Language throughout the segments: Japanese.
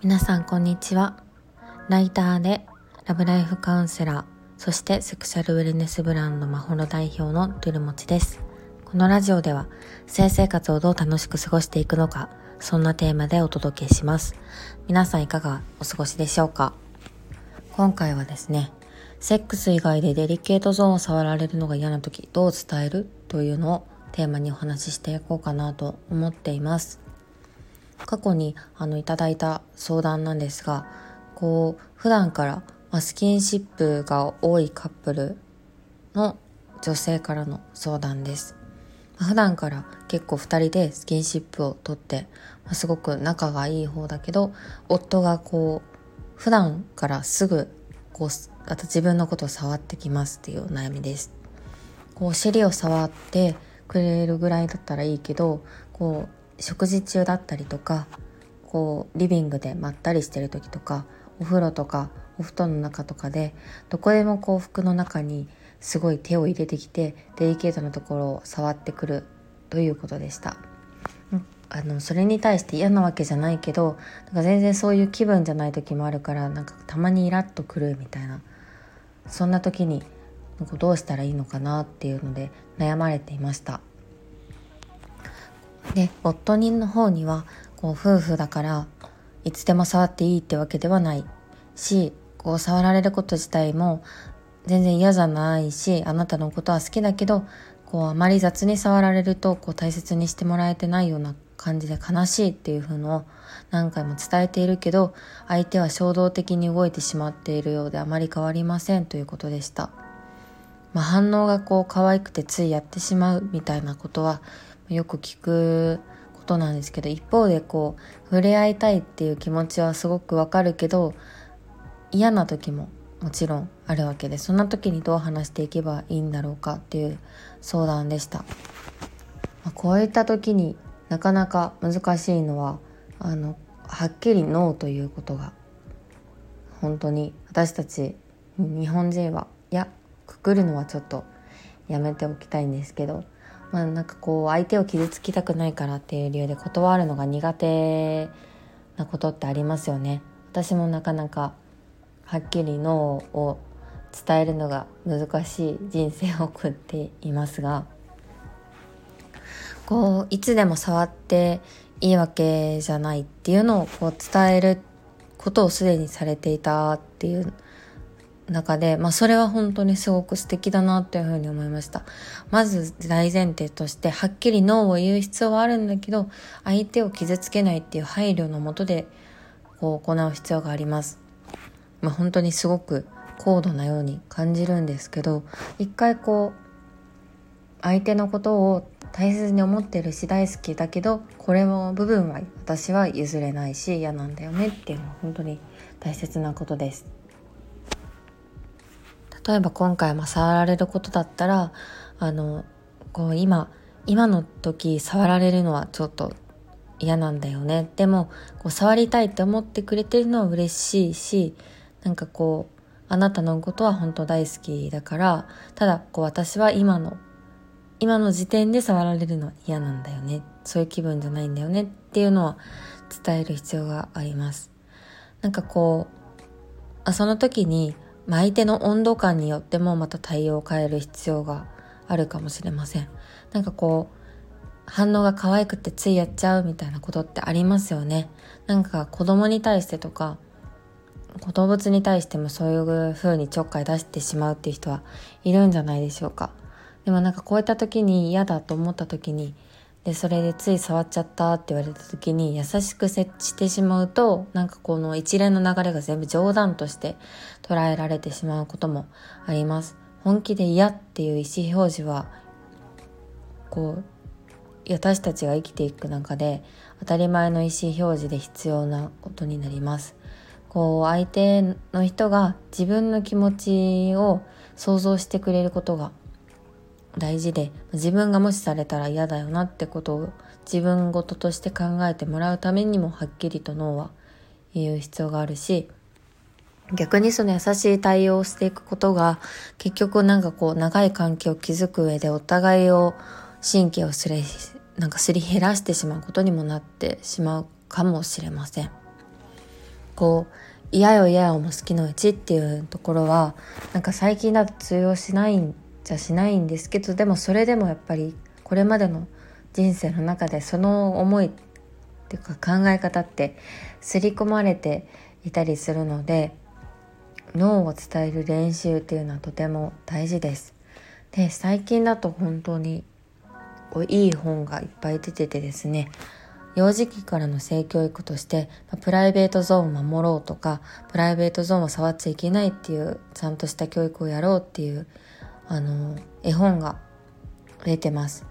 皆さんこんにちは。ライターでラブライフカウンセラーそしてセクシャルウェルネスブランドマホロ代表のトゥルモチです。このラジオでは性生活をどう楽しく過ごしていくのかそんなテーマでお届けします。皆さんいかがお過ごしでしょうか？今回はですねセックス以外でデリケートゾーンを触られるのが嫌な時どう伝える？というのをテーマにお話ししていこうかなと思っています。過去にあのいただいた相談なんですがこう普段から、スキンシップが多いカップルの女性からの相談です、ま普段から結構2人でスキンシップをとって、すごく仲がいい方だけど夫がこう普段からすぐこうあと自分のことを触ってきますっていうお悩みです。こう尻を触ってくれるぐらいだったらいいけどこう食事中だったりとかこうリビングでまったりしてる時とかお風呂とかお布団の中とかでどこでもこう服の中にすごい手を入れてきてデリケートなところを触ってくるということでした。あのそれに対して嫌なわけじゃないけどなんか全然そういう気分じゃない時もあるからなんかたまにイラッとくるみたいなそんな時になんかどうしたらいいのかなっていうので悩まれていました。で夫人の方にはこう夫婦だからいつでも触っていいってわけではない。しこう触られること自体も全然嫌じゃないしあなたのことは好きだけどこうあまり雑に触られるとこう大切にしてもらえてないような感じで悲しいっていう風のを何回も伝えているけど相手は衝動的に動いてしまっているようであまり変わりませんということでした、まあ、反応がこう可愛くてついやってしまうみたいなことはよく聞くことなんですけど一方でこう触れ合いたいっていう気持ちはすごくわかるけど嫌な時ももちろんあるわけでそんな時にどう話していけばいいんだろうかっていう相談でした、まあ、こういった時になかなか難しいのはあのはっきりノーということが本当に私たち日本人はいやくくるのはちょっとやめておきたいんですけどまあなんかこう相手を傷つきたくないからっていう理由で断るのが苦手なことってありますよね。私もなかなかはっきりノーを伝えるのが難しい人生を送っていますがこういつでも触っていいわけじゃないっていうのをこう伝えることをすでにされていたっていう中で、まあそれは本当にすごく素敵だなというふうに思いました。まず大前提としてはっきりノーを言う必要はあるんだけど、相手を傷つけないっていう配慮のもとでこう行う必要があります。まあ本当にすごく高度なように感じるんですけど、一回こう相手のことを大切に思ってるし大好きだけどこれの部分は私は譲れないし嫌なんだよねっていうのは本当に大切なことです例えば今回も触られることだったらあのこう今今の時触られるのはちょっと嫌なんだよね。でもこう触りたいって思ってくれてるのは嬉しいしなんかこうあなたのことは本当大好きだからただこう私は今の今の時点で触られるのは嫌なんだよね。そういう気分じゃないんだよね。っていうのは伝える必要があります。なんかこうあその時に相手の温度感によってもまた対応を変える必要があるかもしれません。なんかこう反応が可愛くてついやっちゃうみたいなことってありますよね。なんか子供に対してとか動物に対してもそういう風にちょっかい出してしまうっていう人はいるんじゃないでしょうか。でもなんかこういった時に嫌だと思った時にでそれでつい触っちゃったって言われた時に優しく接してしまうとなんかこの一連の流れが全部冗談として捉えられてしまうこともあります。本気で嫌っていう意思表示はこう私たちが生きていく中で当たり前の意思表示で必要なことになります。こう相手の人が自分の気持ちを想像してくれることが大事で自分が無視されたら嫌だよなってことを自分事として考えてもらうためにもはっきりと脳は言う必要があるし逆にその優しい対応をしていくことが結局なんかこう長い関係を築く上でお互いを神経をすれなんかすり減らしてしまうことにもなってしまうかもしれません。こう嫌よ嫌よも好きのうちっていうところはなんか最近だと通用しないんじゃしないんですけどでもそれでもやっぱりこれまでの人生の中でその思いっていうか考え方って刷り込まれていたりするので脳を伝える練習っていうのはとても大事です。で最近だと本当にいい本がいっぱい出ててですね幼児期からの性教育として、プライベートゾーンを守ろうとか、プライベートゾーンを触っちゃいけないっていう、ちゃんとした教育をやろうっていう、あの、絵本が出てます。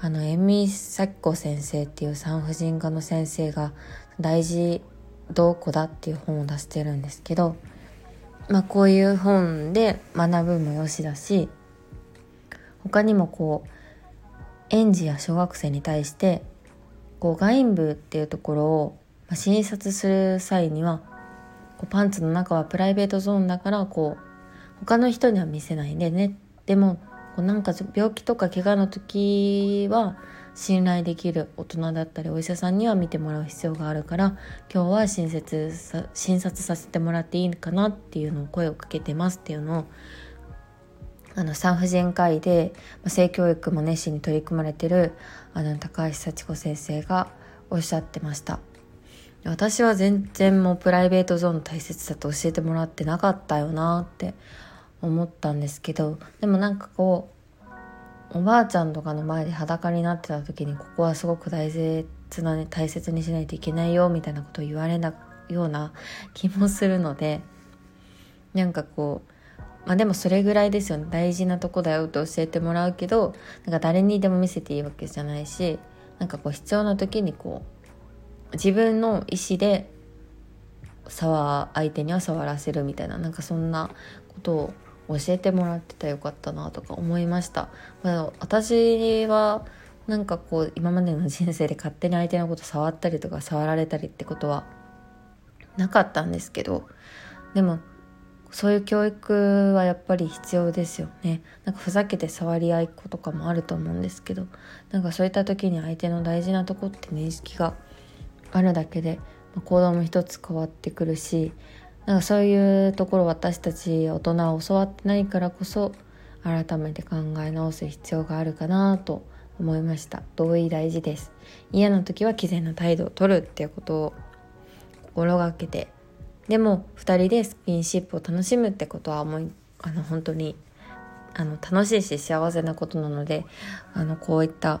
あの、エミサキコ先生っていう産婦人科の先生が、大事どうこだっていう本を出してるんですけど、まあこういう本で学ぶもよしだし、他にもこう、園児や小学生に対してこう外部っていうところを、まあ、診察する際にはこうパンツの中はプライベートゾーンだからこう他の人には見せないでねでもこうなんか病気とか怪我の時は信頼できる大人だったりお医者さんには見てもらう必要があるから今日は診察さ診察させてもらっていいかなっていうのを声をかけてますっていうのをあの産婦人科医で、性教育も熱心に取り組まれてるあの高橋幸子先生がおっしゃってました。私は全然もうプライベートゾーンの大切さと教えてもらってなかったよなって思ったんですけどでもなんかこうおばあちゃんとかの前で裸になってた時にここはすごく大切な、ね、大切にしないといけないよみたいなことを言われなような気もするのでなんかこうまあでもそれぐらいですよね。大事なとこだよと教えてもらうけどなんか誰にでも見せていいわけじゃないしなんかこう必要な時にこう自分の意思で触相手には触らせるみたいななんかそんなことを教えてもらってたらよかったなとか思いました。まあ、私はなんかこう今までの人生で勝手に相手のこと触ったりとか触られたりってことはなかったんですけどでもそういう教育はやっぱり必要ですよねなんかふざけて触り合いっ子とかもあると思うんですけどなんかそういった時に相手の大事なとこって認識があるだけで、行動も一つ変わってくるしなんかそういうところ私たち大人は教わってないからこそ改めて考え直す必要があるかなと思いました。同意大事です。嫌な時は毅然な態度を取るっていうことを心がけて。でも2人でスキンシップを楽しむってことは思いあの本当にあの楽しいし幸せなことなのであのこういった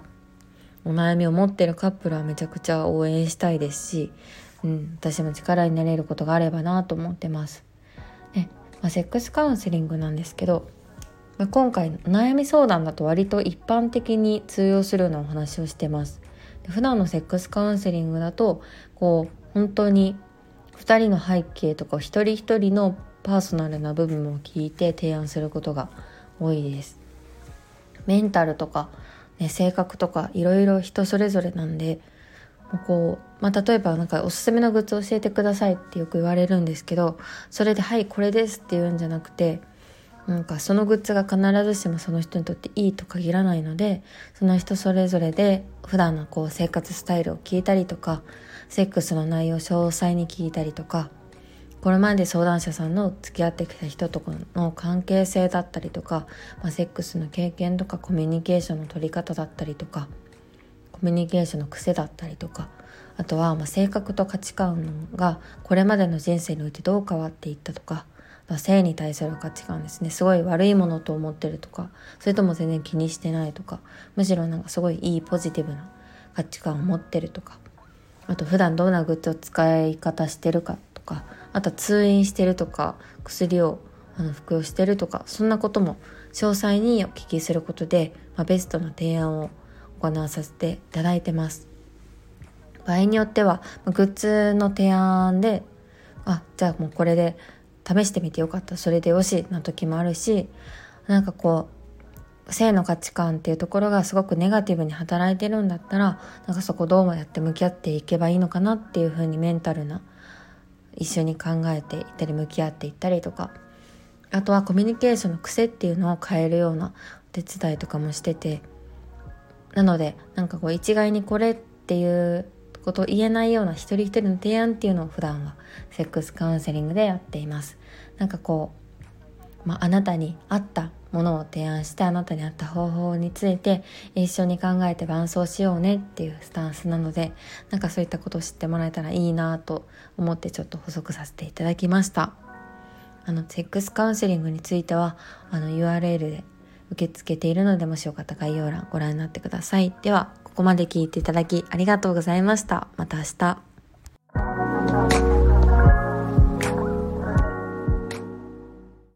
お悩みを持ってるカップルはめちゃくちゃ応援したいですし、うん、私も力になれることがあればなと思ってます。ねまあ、セックスカウンセリングなんですけど、まあ、今回悩み相談だと割と一般的に通用するようなお話をしてます。普段のセックスカウンセリングだとこう本当に2人の背景とか一人一人のパーソナルな部分も聞いて提案することが多いです。メンタルとか、ね、性格とかいろいろ人それぞれなんでこう、まあ、例えばなんかおすすめのグッズ教えてくださいってよく言われるんですけどそれで「はいこれです」って言うんじゃなくてなんかそのグッズが必ずしもその人にとっていいと限らないのでその人それぞれで普段のこう生活スタイルを聞いたりとかセックスの内容を詳細に聞いたりとかこれまで相談者さんの付き合ってきた人との関係性だったりとか、まあ、セックスの経験とかコミュニケーションの取り方だったりとかニケーションの癖だったりとかあとはま性格と価値観がこれまでの人生においてどう変わっていったとかま性に対する価値観ですね。すごい悪いものと思ってるとかそれとも全然気にしてないとかむしろなんかすごいいいポジティブな価値観を持ってるとかあと普段どんなグッズを使い方してるかとかあとは通院してるとか薬をあの服用してるとかそんなことも詳細にお聞きすることで、まあ、ベストな提案を行わさせていただいてます。場合によってはグッズの提案であじゃあもうこれで試してみてよかったそれでよしな時もあるしなんかこう性の価値観っていうところがすごくネガティブに働いてるんだったらなんかそこどうやって向き合っていけばいいのかなっていうふうにメンタルな一緒に考えていったり向き合っていったりとかあとはコミュニケーションの癖っていうのを変えるようなお手伝いとかもしててなのでなんかこう一概にこれっていうことを言えないような一人一人の提案っていうのを普段はセックスカウンセリングでやっています。なんかこう、まあ、あなたに合ったものを提案してあなたに合った方法について一緒に考えて伴走しようねっていうスタンスなのでなんかそういったことを知ってもらえたらいいなと思ってちょっと補足させていただきました。あのセックスカウンセリングについてはあの URL で受け付けているのでもしよかったら概要欄ご覧になってください。ではここまで聞いていただきありがとうございました。また明日。